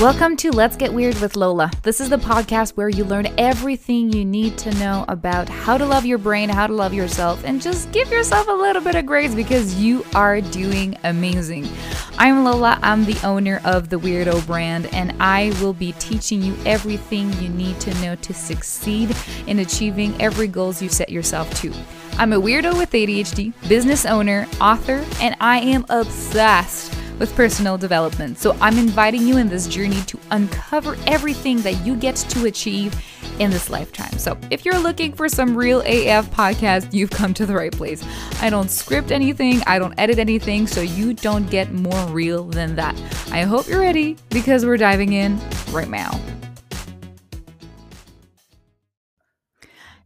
Welcome to Let's Get Weird with Lola. This is the podcast where you learn everything you need to know about how to love your brain, how to love yourself, and just give yourself a little bit of grace because you are doing amazing. I'm Lola, I'm the owner of the Weirdo brand, and I will be teaching you everything you need to know to succeed in achieving every goals you set yourself to. I'm a weirdo with ADHD, business owner, author, and I am obsessed with personal development. So I'm inviting you in this journey to uncover everything that you get to achieve in this lifetime. So if you're looking for some real AF podcast, you've come to the right place. I don't script anything, I don't edit anything, so you don't get more real than that. I hope you're ready because we're diving in right now.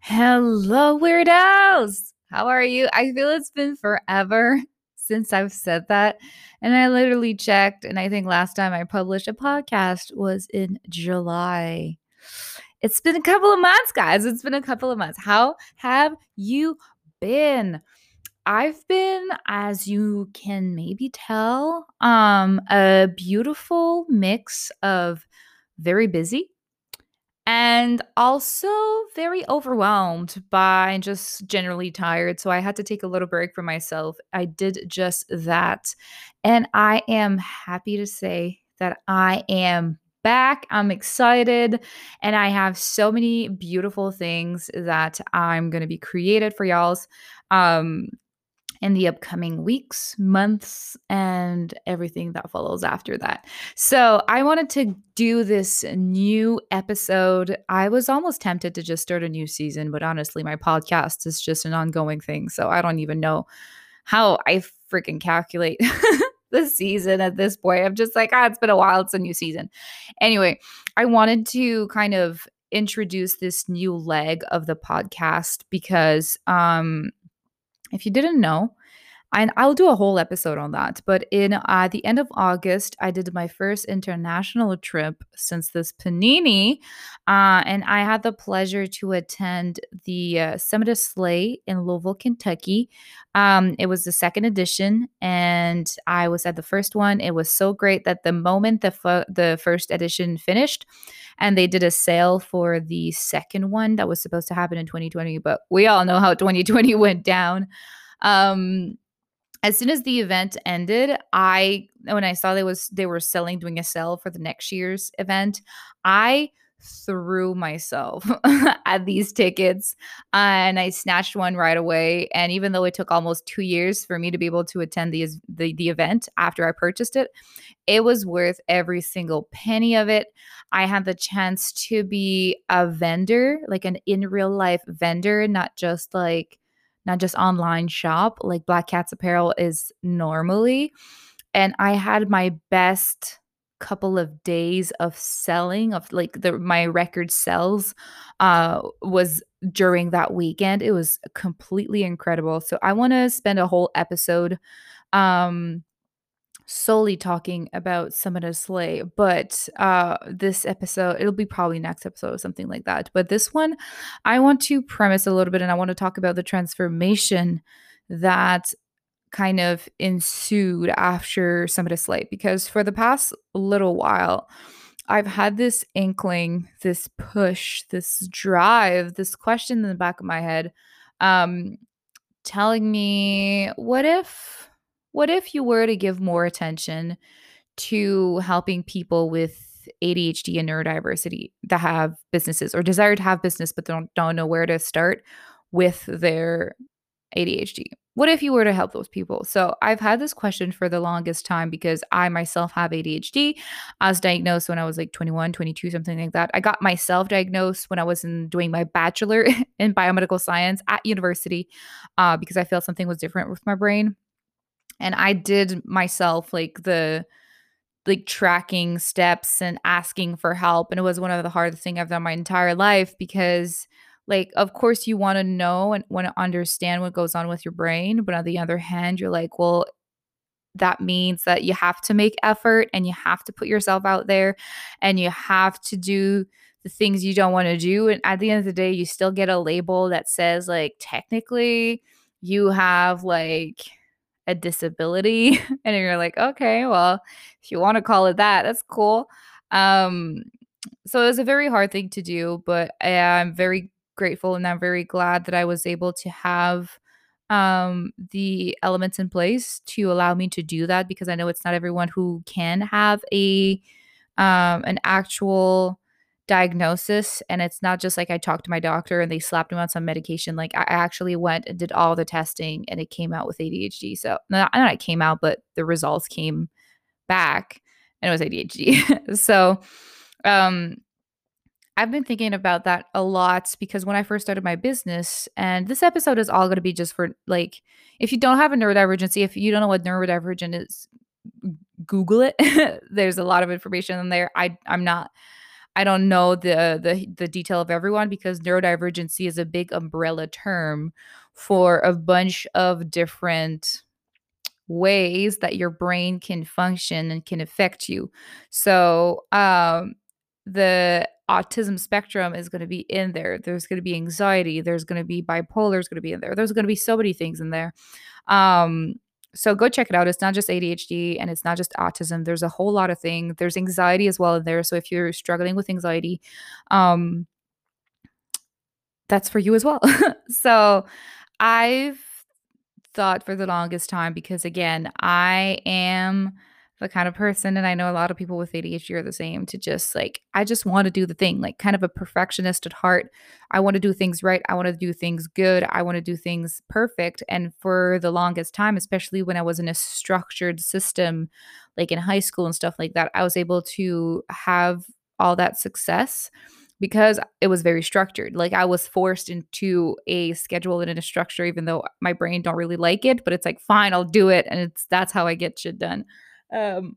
Hello, weirdos! How are you? I feel it's been forever since I've said that. And I literally checked, and I think last time I published a podcast was in July. It's been a couple of months, guys. It's been a couple of months. How have you been? I've been, as you can maybe tell, um, a beautiful mix of very busy and also very overwhelmed by just generally tired. So I had to take a little break for myself. I did just that. And I am happy to say that I am back. I'm excited and I have so many beautiful things that I'm going to be created for y'all's. Um in the upcoming weeks, months, and everything that follows after that. So, I wanted to do this new episode. I was almost tempted to just start a new season, but honestly, my podcast is just an ongoing thing. So, I don't even know how I freaking calculate. the season at this point. I'm just like, ah, it's been a while. It's a new season. Anyway, I wanted to kind of introduce this new leg of the podcast because um if you didn't know, and I'll do a whole episode on that. But in uh, the end of August, I did my first international trip since this panini, uh, and I had the pleasure to attend the uh, Summit of Slay in Louisville, Kentucky. Um, it was the second edition, and I was at the first one. It was so great that the moment the f- the first edition finished, and they did a sale for the second one that was supposed to happen in 2020, but we all know how 2020 went down. Um, as soon as the event ended, I when I saw they was they were selling doing a sale for the next year's event, I threw myself at these tickets and I snatched one right away. And even though it took almost two years for me to be able to attend the, the, the event after I purchased it, it was worth every single penny of it. I had the chance to be a vendor, like an in real life vendor, not just like not just online shop like Black Cats Apparel is normally. And I had my best couple of days of selling of like the my record sales uh was during that weekend it was completely incredible so i want to spend a whole episode um solely talking about Summit of Slay, but uh, this episode, it'll be probably next episode or something like that. But this one, I want to premise a little bit and I want to talk about the transformation that kind of ensued after Summit of Slay because for the past little while, I've had this inkling, this push, this drive, this question in the back of my head um, telling me, what if what if you were to give more attention to helping people with ADHD and neurodiversity that have businesses or desire to have business but don't don't know where to start with their ADHD? What if you were to help those people? So, I've had this question for the longest time because I myself have ADHD. I was diagnosed when I was like 21, 22, something like that. I got myself diagnosed when I was in doing my bachelor in biomedical science at university uh, because I felt something was different with my brain and I did myself like the like tracking steps and asking for help and it was one of the hardest things I've done my entire life because like of course you want to know and want to understand what goes on with your brain but on the other hand you're like well that means that you have to make effort and you have to put yourself out there and you have to do the things you don't want to do. And at the end of the day you still get a label that says like technically you have like a disability and you're like okay well if you want to call it that that's cool. Um, so it was a very hard thing to do, but I'm very grateful and I'm very glad that I was able to have um the elements in place to allow me to do that because I know it's not everyone who can have a um an actual diagnosis and it's not just like I talked to my doctor and they slapped me on some medication like I actually went and did all the testing and it came out with ADHD so not, not it came out but the results came back and it was ADHD so um I've been thinking about that a lot because when I first started my business, and this episode is all going to be just for like, if you don't have a neurodivergency, if you don't know what neurodivergent is, Google it. There's a lot of information in there. I I'm not I don't know the the the detail of everyone because neurodivergency is a big umbrella term for a bunch of different ways that your brain can function and can affect you. So, um the autism spectrum is going to be in there. There's going to be anxiety, there's going to be bipolar is going to be in there. There's going to be so many things in there. Um so go check it out. It's not just ADHD and it's not just autism. There's a whole lot of things. There's anxiety as well in there. So if you're struggling with anxiety, um, that's for you as well. so I've thought for the longest time because again, I am the kind of person, and I know a lot of people with ADHD are the same, to just like, I just want to do the thing, like kind of a perfectionist at heart. I want to do things right. I want to do things good. I want to do things perfect. And for the longest time, especially when I was in a structured system, like in high school and stuff like that, I was able to have all that success because it was very structured. Like I was forced into a schedule and in a structure, even though my brain don't really like it, but it's like, fine, I'll do it. And it's that's how I get shit done. Um,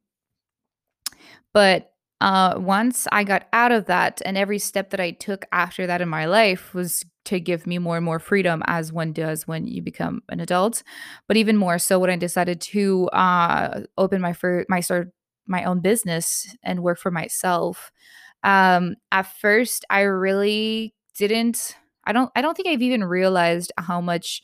but uh, once I got out of that, and every step that I took after that in my life was to give me more and more freedom, as one does when you become an adult. But even more so, when I decided to uh, open my fir- my start my own business and work for myself. Um, at first, I really didn't. I don't. I don't think I've even realized how much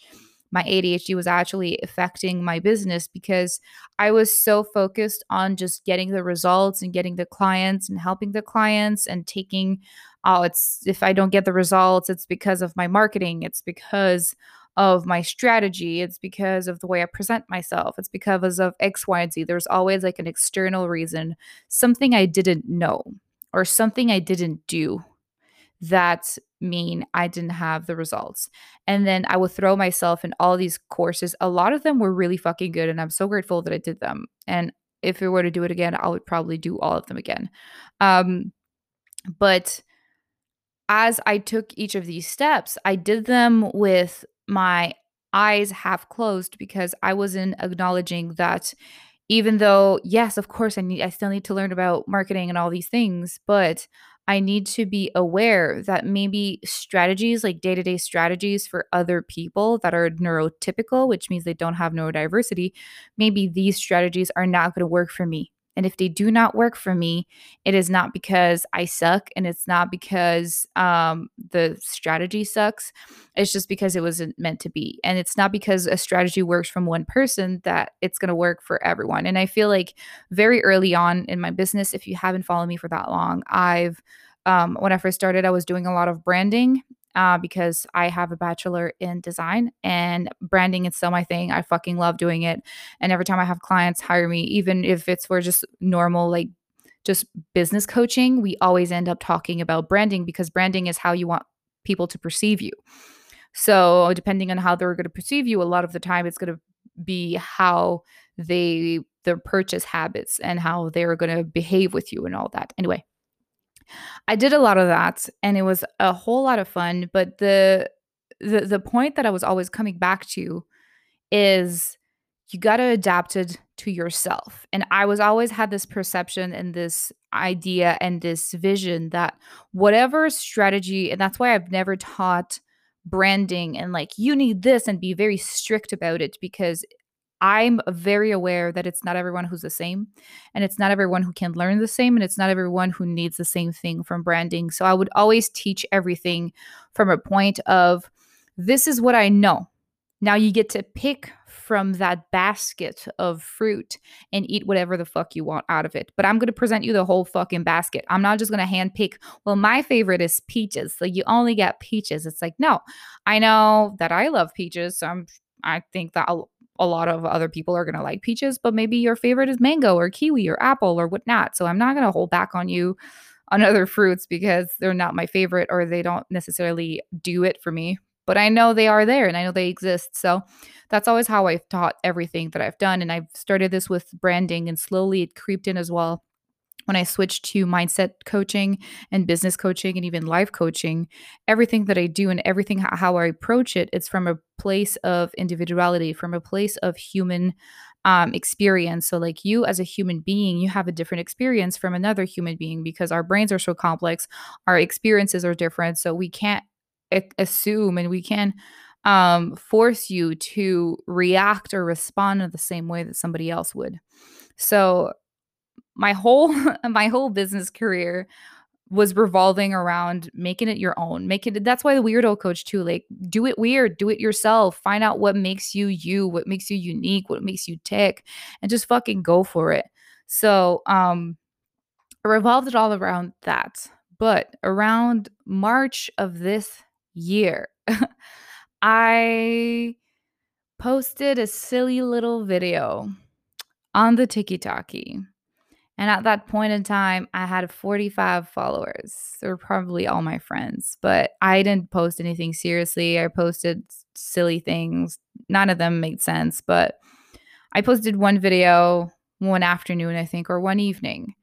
my ADHD was actually affecting my business because I was so focused on just getting the results and getting the clients and helping the clients and taking oh it's if I don't get the results it's because of my marketing. It's because of my strategy. It's because of the way I present myself. It's because of X Y and Z. There's always like an external reason something I didn't know or something I didn't do that mean I didn't have the results. And then I would throw myself in all these courses. A lot of them were really fucking good. And I'm so grateful that I did them. And if I were to do it again, I would probably do all of them again. Um, but as I took each of these steps, I did them with my eyes half closed because I wasn't acknowledging that even though yes of course i need i still need to learn about marketing and all these things but I need to be aware that maybe strategies, like day to day strategies for other people that are neurotypical, which means they don't have neurodiversity, maybe these strategies are not going to work for me. And if they do not work for me, it is not because I suck and it's not because um, the strategy sucks. It's just because it wasn't meant to be. And it's not because a strategy works from one person that it's going to work for everyone. And I feel like very early on in my business, if you haven't followed me for that long, I've um, when I first started, I was doing a lot of branding uh, because I have a bachelor in design and branding is still my thing. I fucking love doing it. And every time I have clients hire me, even if it's for just normal, like just business coaching, we always end up talking about branding because branding is how you want people to perceive you. So, depending on how they're going to perceive you, a lot of the time it's going to be how they, their purchase habits and how they're going to behave with you and all that. Anyway, I did a lot of that and it was a whole lot of fun, but the the the point that I was always coming back to is you got to adapt it to yourself. And I was always had this perception and this idea and this vision that whatever strategy and that's why I've never taught branding and like you need this and be very strict about it because I'm very aware that it's not everyone who's the same and it's not everyone who can learn the same and it's not everyone who needs the same thing from branding. So I would always teach everything from a point of this is what I know. Now you get to pick from that basket of fruit and eat whatever the fuck you want out of it. But I'm going to present you the whole fucking basket. I'm not just going to hand pick, well, my favorite is peaches. Like you only get peaches. It's like, no, I know that I love peaches. So I'm, I think that a lot of other people are going to like peaches, but maybe your favorite is mango or kiwi or apple or whatnot. So I'm not going to hold back on you on other fruits because they're not my favorite or they don't necessarily do it for me but I know they are there and I know they exist. So that's always how I've taught everything that I've done. And I've started this with branding and slowly it creeped in as well. When I switched to mindset coaching and business coaching and even life coaching, everything that I do and everything how I approach it, it's from a place of individuality, from a place of human um, experience. So, like you as a human being, you have a different experience from another human being because our brains are so complex, our experiences are different. So, we can't assume and we can um, force you to react or respond in the same way that somebody else would. So my whole my whole business career was revolving around making it your own. Make it that's why the weirdo coach too. Like do it weird, do it yourself. Find out what makes you you, what makes you unique, what makes you tick, and just fucking go for it. So um it revolved it all around that. But around March of this year. I posted a silly little video on the TikTok. And at that point in time, I had 45 followers. They were probably all my friends, but I didn't post anything seriously. I posted silly things. None of them made sense, but I posted one video one afternoon, I think, or one evening.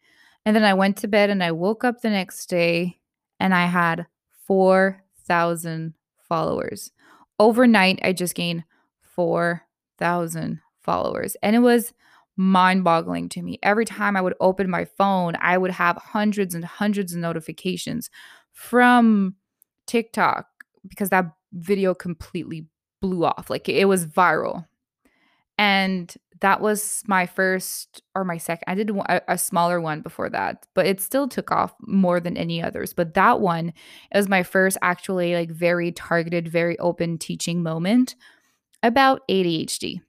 And then I went to bed and I woke up the next day and I had four 4,000 followers. Overnight, I just gained 4,000 followers. And it was mind boggling to me. Every time I would open my phone, I would have hundreds and hundreds of notifications from TikTok because that video completely blew off. Like it was viral. And that was my first or my second. I did a, a, smaller one before that, but it still took off more than any others. But that one was my first actually like very targeted, very open teaching moment about ADHD.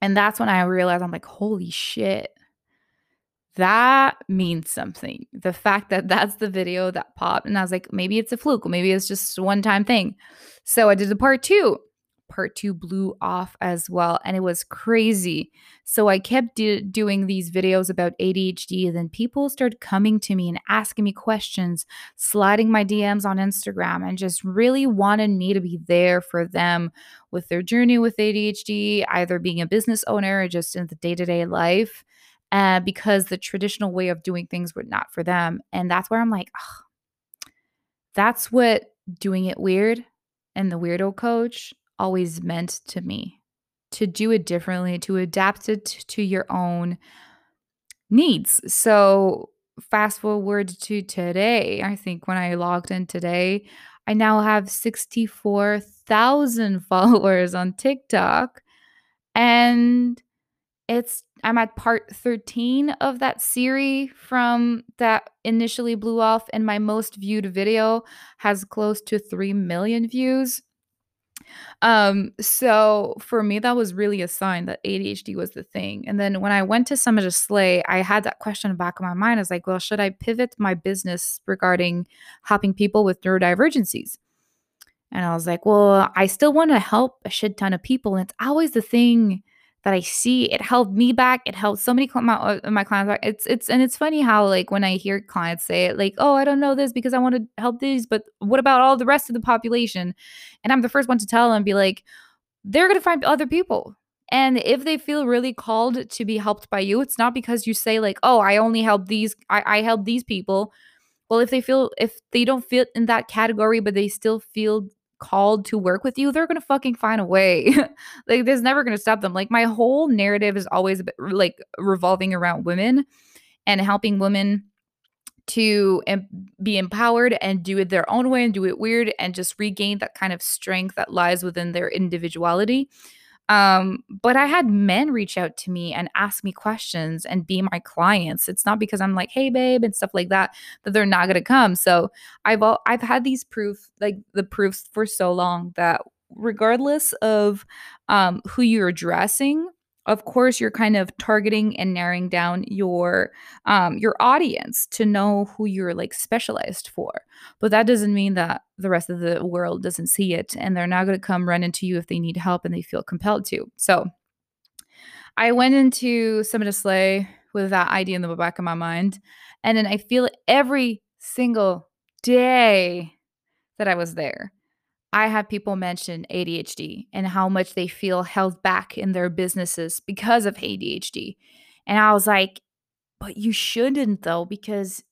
And that's when I realized I'm like, holy shit, that means something. The fact that that's the video that popped, and I was like, maybe it's a fluke, maybe it's just one time thing. So I did the part two part two blew off as well. And it was crazy. So I kept do- doing these videos about ADHD. And then people started coming to me and asking me questions, sliding my DMs on Instagram, and just really wanted me to be there for them with their journey with ADHD, either being a business owner or just in the day to day life. Uh, because the traditional way of doing things were not for them. And that's where I'm like, that's what doing it weird and the weirdo coach always meant to me to do it differently, to adapt it to your own needs. So, fast forward to today, I think when I logged in today, I now have 64,000 followers on TikTok. And it's I'm at part 13 of that series from that initially blew off and my most viewed video has close to 3 million views. Um, so for me, that was really a sign that ADHD was the thing. And then when I went to Summit of Slay, I had that question in the back of my mind. I was like, well, should I pivot my business regarding helping people with neurodivergencies? And I was like, well, I still want to help a shit ton of people. And it's always the thing that I see. It held me back. It held so many my, uh, my clients back. It's it's and it's funny how like when I hear clients say it, like, "Oh, I don't know this because I want to help these, but what about all the rest of the population?" And I'm the first one to tell them, be like, they're gonna find other people. And if they feel really called to be helped by you, it's not because you say like, "Oh, I only help these. I, I help these people." Well, if they feel if they don't fit in that category, but they still feel called to work with you, they're going to fucking find a way. like there's never going to stop them. Like my whole narrative is always like revolving around women and helping women to em- be empowered and do it their own way and do it weird and just regain that kind of strength that lies within their individuality. Um, but I had men reach out to me and ask me questions and be my clients. It's not because I'm like, "Hey babe" and stuff like that that they're not to come. So, I've all, I've had these proof like the proofs for so long that regardless of um, who you're addressing, of course you're kind of targeting and narrowing down your um, your audience to know who you're like specialized for. But that doesn't mean that the rest of the world doesn't see it and they're not going to come run into you if they need help and they feel compelled to. So i went into summit of slay with that idea in the back of my mind and then i feel every single day that i was there I have people mention ADHD and how much they feel held back in their businesses because of ADHD. And I was like, but you shouldn't though, because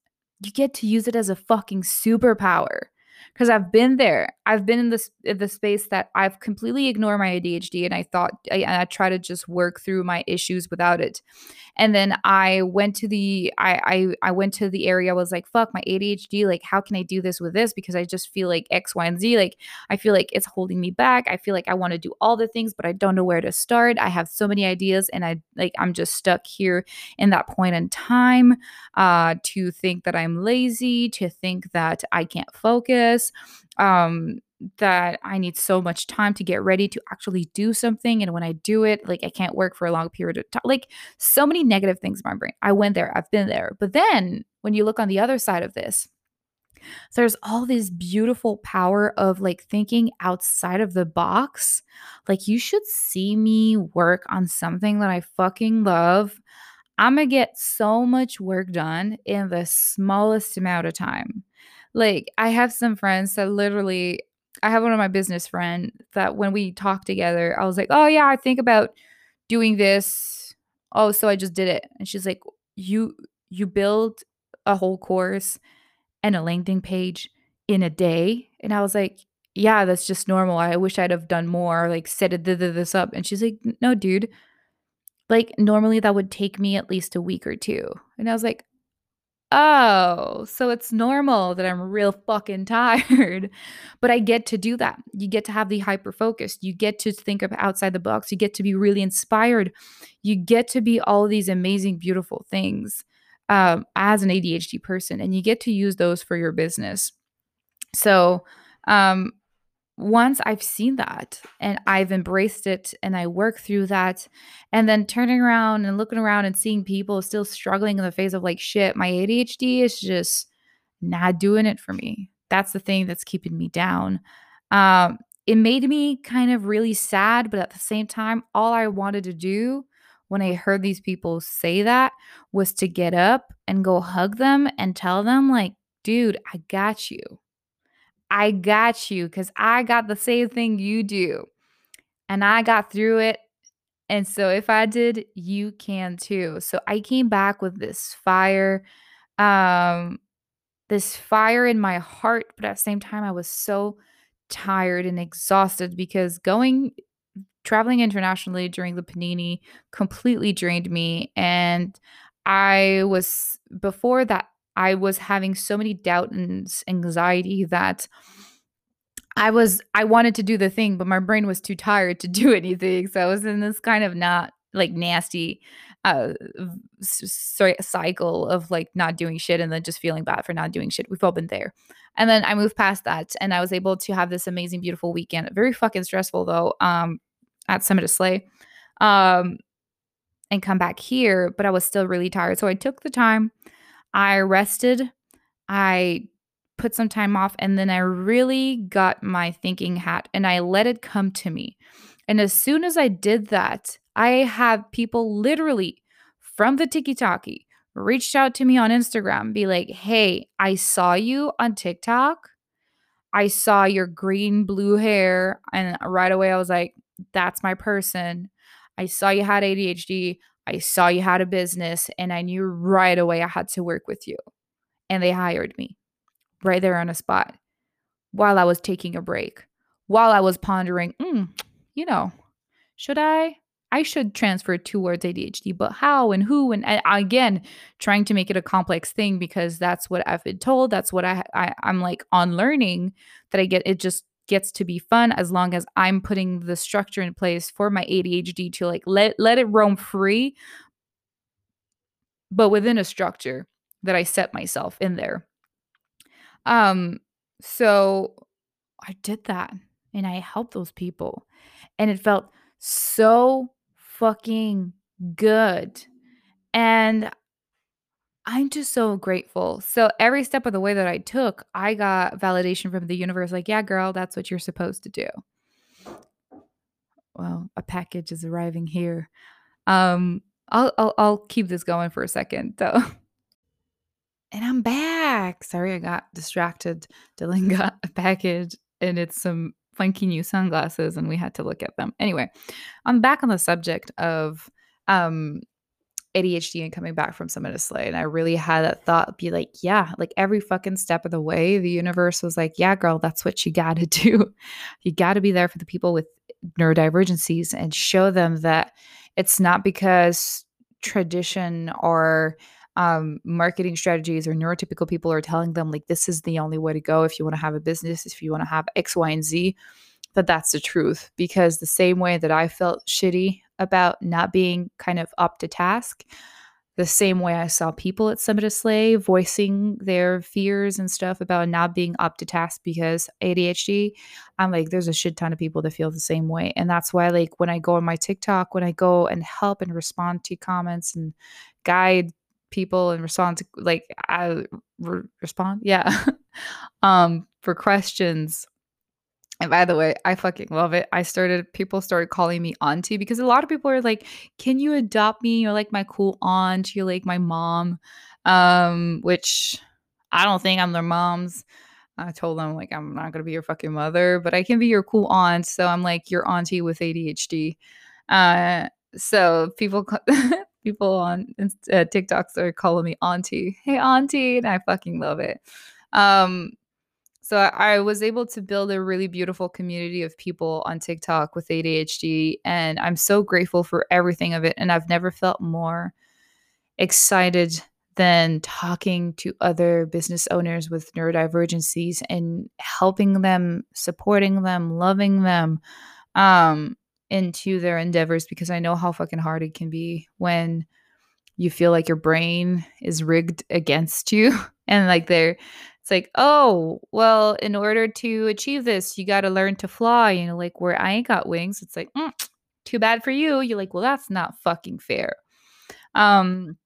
you get to use it as a fucking superpower because I've been there. I've been in this the space that I've completely ignored my ADHD, and I thought I, I try to just work through my issues without it. And then I went to the I, I I went to the area. I was like, fuck my ADHD. Like, how can I do this with this? Because I just feel like X, Y, and Z. Like, I feel like it's holding me back. I feel like I want to do all the things, but I don't know where to start. I have so many ideas, and I like I'm just stuck here in that point in time. Uh, to think that I'm lazy, to think that I can't focus um that I need so much time to get ready to actually do something. And when I do it, like I can't work for a long period of time. Like so many negative things in my brain. I went there, I've been there. But then when you look on the other side of this, there's all this beautiful power of like thinking outside of the box. Like you should see me work on something that I fucking love. I'm gonna get so much work done in the smallest amount of time. Like I have some friends that literally I have one of my business friend that when we talk together, I was like, "Oh yeah, I think about doing this." Oh, so I just did it. And she's like, "You you build a whole course and a landing page in a day?" And I was like, "Yeah, that's just normal. I wish I'd have done more, like set it this up." And she's like, "No, dude. Like normally that would take me at least a week or two." And I was like, Oh, so it's normal that I'm real fucking tired. But I get to do that. You get to have the hyper focus. You get to think of outside the box. You get to be really inspired. You get to be all these amazing, beautiful things um, as an ADHD person, and you get to use those for your business. So, um, once I've seen that and I've embraced it and I work through that, and then turning around and looking around and seeing people still struggling in the face of like, shit, my ADHD is just not doing it for me. That's the thing that's keeping me down. Um, it made me kind of really sad, but at the same time, all I wanted to do when I heard these people say that was to get up and go hug them and tell them, like, dude, I got you. I got you because I got the same thing you do. And I got through it. And so if I did, you can too. So I came back with this fire, um, this fire in my heart, but at the same time, I was so tired and exhausted because going traveling internationally during the panini completely drained me and i was before that I was having so many doubt and anxiety that I was I wanted to do the thing, but my brain was too tired to do anything. So I was in this kind of not like nasty uh cycle of like not doing shit and then just feeling bad for not doing shit. We've all been there. And then I moved past that and I was able to have this amazing, beautiful weekend. Very fucking stressful though, um, at Summit of Slay. Um and come back here, but I was still really tired. So I took the time I rested, I put some time off, and then I really got my thinking hat and I let it come to me. And as soon as I did that, I have people literally from the Tiki Talkie reached out to me on Instagram, be like, hey, I saw you on TikTok. I saw your green blue hair. And right away, I was like, that's my person. I saw you had ADHD. I saw you had a business and I knew right away I had to work with you. And they hired me right there on a the spot while I was taking a break, while I was pondering, mm, you know, should I? I should transfer towards ADHD, but how and who? And, and again, trying to make it a complex thing because that's what I've been told. That's what I, I I'm like on learning that I get. It just gets to be fun as long as I'm putting the structure in place for my ADHD to like let let it roam free but within a structure that I set myself in there. Um so I did that and I helped those people. And it felt so fucking good. And I'm just so grateful. So every step of the way that I took, I got validation from the universe like, yeah, girl, that's what you're supposed to do. Well, a package is arriving here. Um, I'll I'll, I'll keep this going for a second though. And I'm back. Sorry, I got distracted. Dylan got a package and it's some funky new sunglasses and we had to look at them. Anyway, I'm back on the subject of um ADHD and coming back from Summit of Slay. And I really had that thought be like, yeah, like every fucking step of the way, the universe was like, yeah, girl, that's what you got to do. You got to be there for the people with neurodivergencies and show them that it's not because tradition or um, marketing strategies or neurotypical people are telling them like this is the only way to go if you want to have a business if you want to have x y and z that that's the truth because the same way that i felt shitty about not being kind of up to task. The same way I saw people at Summit of Slay voicing their fears and stuff about not being up to task because ADHD, I'm like, there's a shit ton of people that feel the same way. And that's why, like, when I go on my TikTok, when I go and help and respond to comments and guide people and respond to, like, I re- respond, yeah, um, for questions and by the way, I fucking love it. I started, people started calling me auntie because a lot of people are like, can you adopt me? You're like my cool aunt. You're like my mom. Um, which I don't think I'm their moms. I told them like I'm not gonna be your fucking mother, but I can be your cool aunt. So I'm like your auntie with ADHD. Uh, so people people on uh, TikTok started calling me auntie. Hey auntie, and I fucking love it. Um, so I was able to build a really beautiful community of people on TikTok with ADHD. And I'm so grateful for everything of it. And I've never felt more excited than talking to other business owners with neurodivergencies and helping them, supporting them, loving them um, into their endeavors because I know how fucking hard it can be when you feel like your brain is rigged against you and like they're it's like, oh, well, in order to achieve this, you got to learn to fly. You know, like where I ain't got wings, it's like, mm, too bad for you. You're like, well, that's not fucking fair. Um,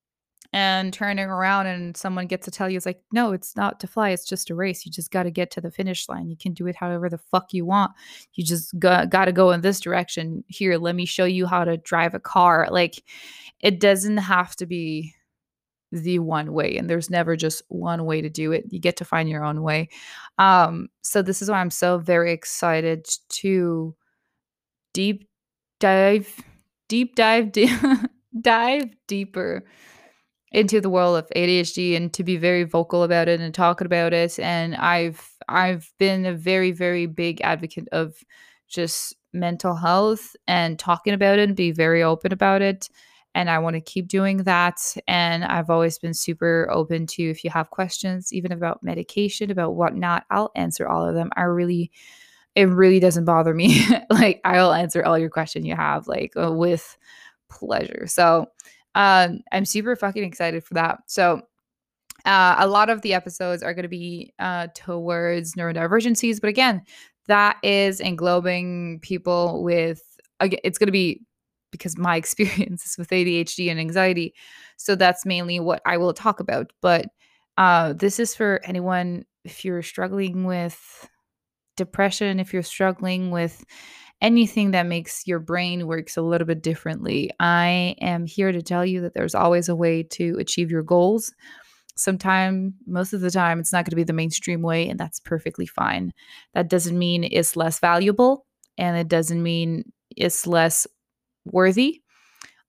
and turning around and someone gets to tell you, it's like, no, it's not to fly. It's just a race. You just got to get to the finish line. You can do it however the fuck you want. You just got, got to go in this direction. Here, let me show you how to drive a car. Like, it doesn't have to be the one way and there's never just one way to do it you get to find your own way. Um so this is why i'm so very excited to deep dive deep dive dive deeper into the world of ADHD and to be very vocal about it and talk about it and I've I've been a very very big advocate of just mental health and talking about it and be very open about it and I want to keep doing that. And I've always been super open to if you have questions, even about medication, about whatnot, I'll answer all of them. I really, it really doesn't bother me. like I'll answer all your questions you have, like uh, with pleasure. So um, I'm super fucking excited for that. So uh, a lot of the episodes are going to be uh, towards neurodivergencies, but again, that is englobing people with. It's going to be because my experience is with ADHD and anxiety. So that's mainly what I will talk about. But uh, this is for anyone if you're struggling with depression, if you're struggling with anything that makes your brain works a little bit differently. I am here to tell you that there's always a way to achieve your goals. Sometime, most of the time, it's not going to be the mainstream way, and that's perfectly fine. That doesn't mean it's less valuable, and it doesn't mean it's less worthy.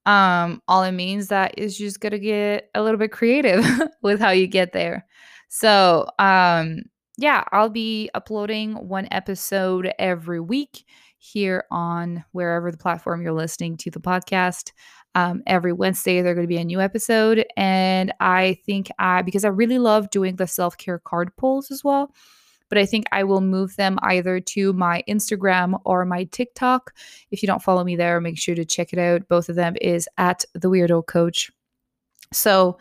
Um, all it means that is just gonna get a little bit creative with how you get there. So, um, yeah, I'll be uploading one episode every week here on wherever the platform you're listening to the podcast. Um, every Wednesday, there's going to be a new episode. And I think I, because I really love doing the self care card pulls as well but I think I will move them either to my Instagram or my TikTok. If you don't follow me there, make sure to check it out. Both of them is at the Weirdo Coach. So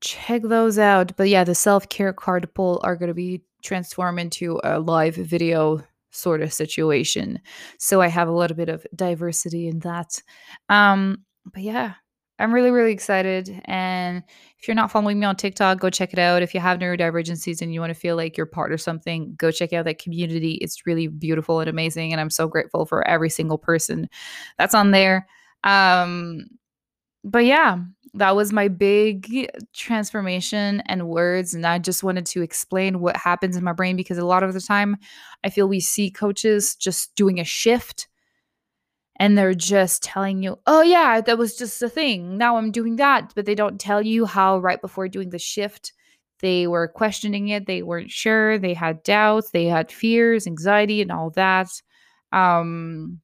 check those out. But yeah, the self care card pull are going to be transformed into a live video sort of situation. So I have a little bit of diversity in that. Um, but yeah, I'm really, really excited. And if you're not following me on TikTok, go check it out. If you have neurodivergencies and you want to feel like you're part of something, go check out that community. It's really beautiful and amazing. And I'm so grateful for every single person that's on there. Um, but yeah, that was my big transformation and words. And I just wanted to explain what happens in my brain because a lot of the time I feel we see coaches just doing a shift and they're just telling you, oh, yeah, that was just a thing. Now I'm doing that. But they don't tell you how right before doing the shift, they were questioning it. They weren't sure. They had doubts. They had fears, anxiety, and all that. Um,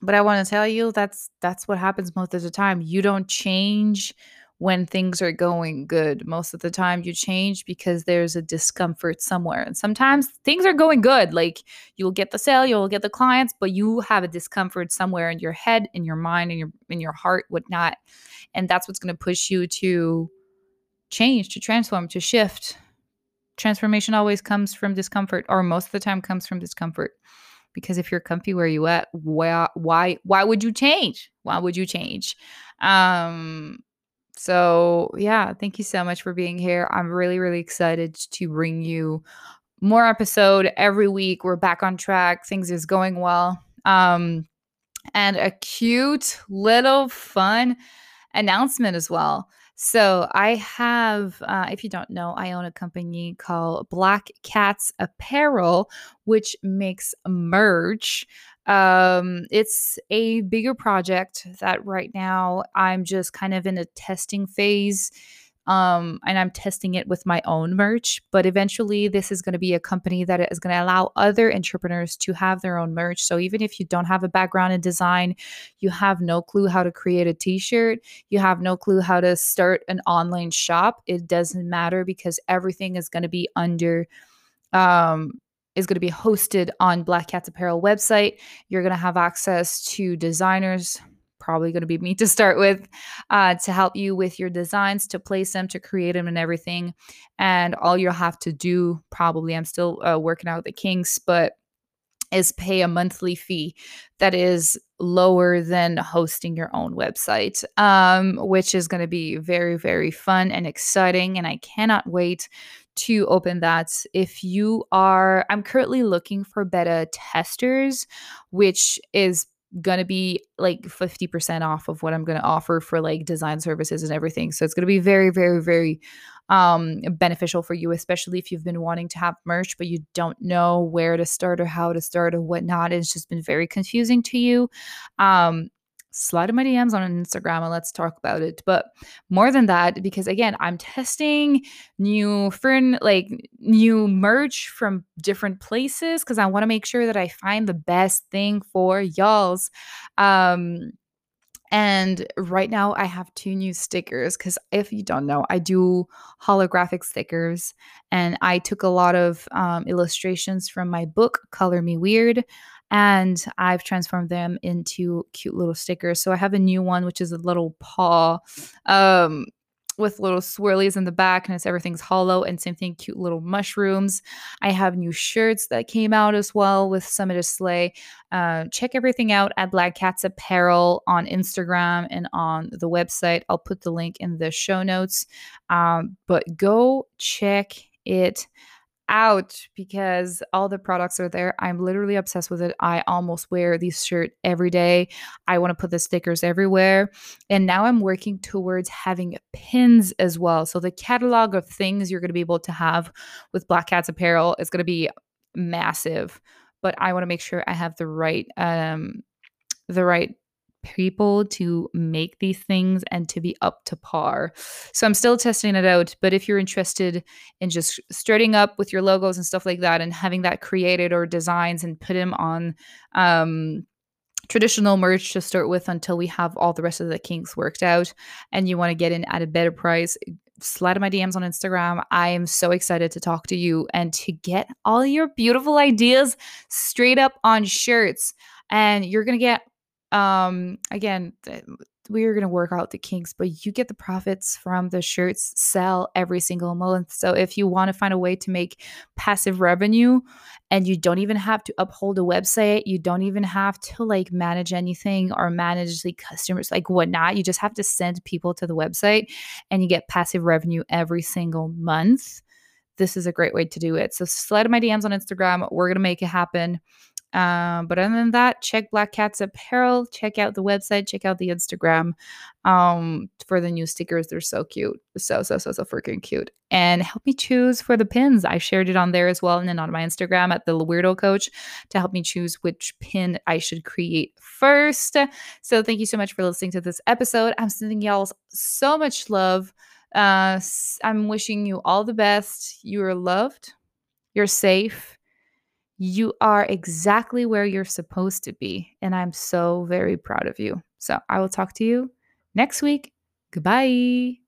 but I want to tell you that's that's what happens most of the time. You don't change when things are going good. Most of the time you change because there's a discomfort somewhere. And sometimes things are going good. Like you'll get the sale, you'll get the clients, but you have a discomfort somewhere in your head, in your mind, in your in your heart, whatnot. And that's what's gonna push you to change, to transform, to shift. Transformation always comes from discomfort, or most of the time comes from discomfort because if you're comfy where you at why why why would you change why would you change um so yeah thank you so much for being here. I'm really really excited to bring you more episode every week. We're back on track. Things is going well. Um and a cute little fun announcement as well. So I have, uh, if you don't know, I own a company called Black Cats Apparel, which makes merch. Um, it's a bigger project that right now I'm just kind of in a testing phase um, and I'm testing it with my own merch. But eventually, this is going to be a company that is going to allow other entrepreneurs to have their own merch. So even if you don't have a background in design, you have no clue how to create a t shirt, you have no clue how to start an online shop, it doesn't matter because everything is going to be under um is going to be hosted on Black Cats Apparel website. You're going to have access to designers, probably going to be me to start with uh, to help you with your designs, to place them, to create them, and everything. And all you'll have to do, probably, I'm still uh, working out the kinks, but is pay a monthly fee that is lower than hosting your own website, um, which is going to be very, very fun and exciting. And I cannot wait to open that. If you are, I'm currently looking for beta testers, which is going to be like 50% off of what I'm going to offer for like design services and everything. So it's going to be very, very, very um, beneficial for you, especially if you've been wanting to have merch, but you don't know where to start or how to start or whatnot. It's just been very confusing to you. Um, slide in my DMs on Instagram and let's talk about it. But more than that, because again, I'm testing new fern like new merch from different places because I want to make sure that I find the best thing for y'all's. Um and right now I have two new stickers because if you don't know, I do holographic stickers and I took a lot of um, illustrations from my book, Color Me Weird and I've transformed them into cute little stickers. So I have a new one, which is a little paw um, with little swirlies in the back, and it's everything's hollow. And same thing, cute little mushrooms. I have new shirts that came out as well with Summit of Slay. Uh, check everything out at Black Cats Apparel on Instagram and on the website. I'll put the link in the show notes. Um, but go check it out because all the products are there. I'm literally obsessed with it. I almost wear this shirt every day. I want to put the stickers everywhere. And now I'm working towards having pins as well. So the catalog of things you're going to be able to have with Black Cats apparel is going to be massive. But I want to make sure I have the right um the right people to make these things and to be up to par. So I'm still testing it out. But if you're interested in just starting up with your logos and stuff like that and having that created or designs and put them on um, traditional merch to start with until we have all the rest of the kinks worked out and you want to get in at a better price, slide in my DMs on Instagram. I am so excited to talk to you and to get all your beautiful ideas straight up on shirts. And you're going to get um again we're going to work out the kinks, but you get the profits from the shirts sell every single month. So if you want to find a way to make passive revenue and you don't even have to uphold a website, you don't even have to like manage anything or manage the customers, like whatnot. You just have to send people to the website and you get passive revenue every single month. This is a great way to do it. So slide my DMs on Instagram. We're going to make it happen. Um, but other than that, check Black Cats Apparel. Check out the website. Check out the Instagram um, for the new stickers. They're so cute. So, so, so, so freaking cute. And help me choose for the pins. I shared it on there as well and then on my Instagram at the Weirdo Coach to help me choose which pin I should create first. So, thank you so much for listening to this episode. I'm sending y'all so much love. Uh, I'm wishing you all the best. You are loved. You're safe you are exactly where you're supposed to be. And I'm so very proud of you. So I will talk to you next week. Goodbye.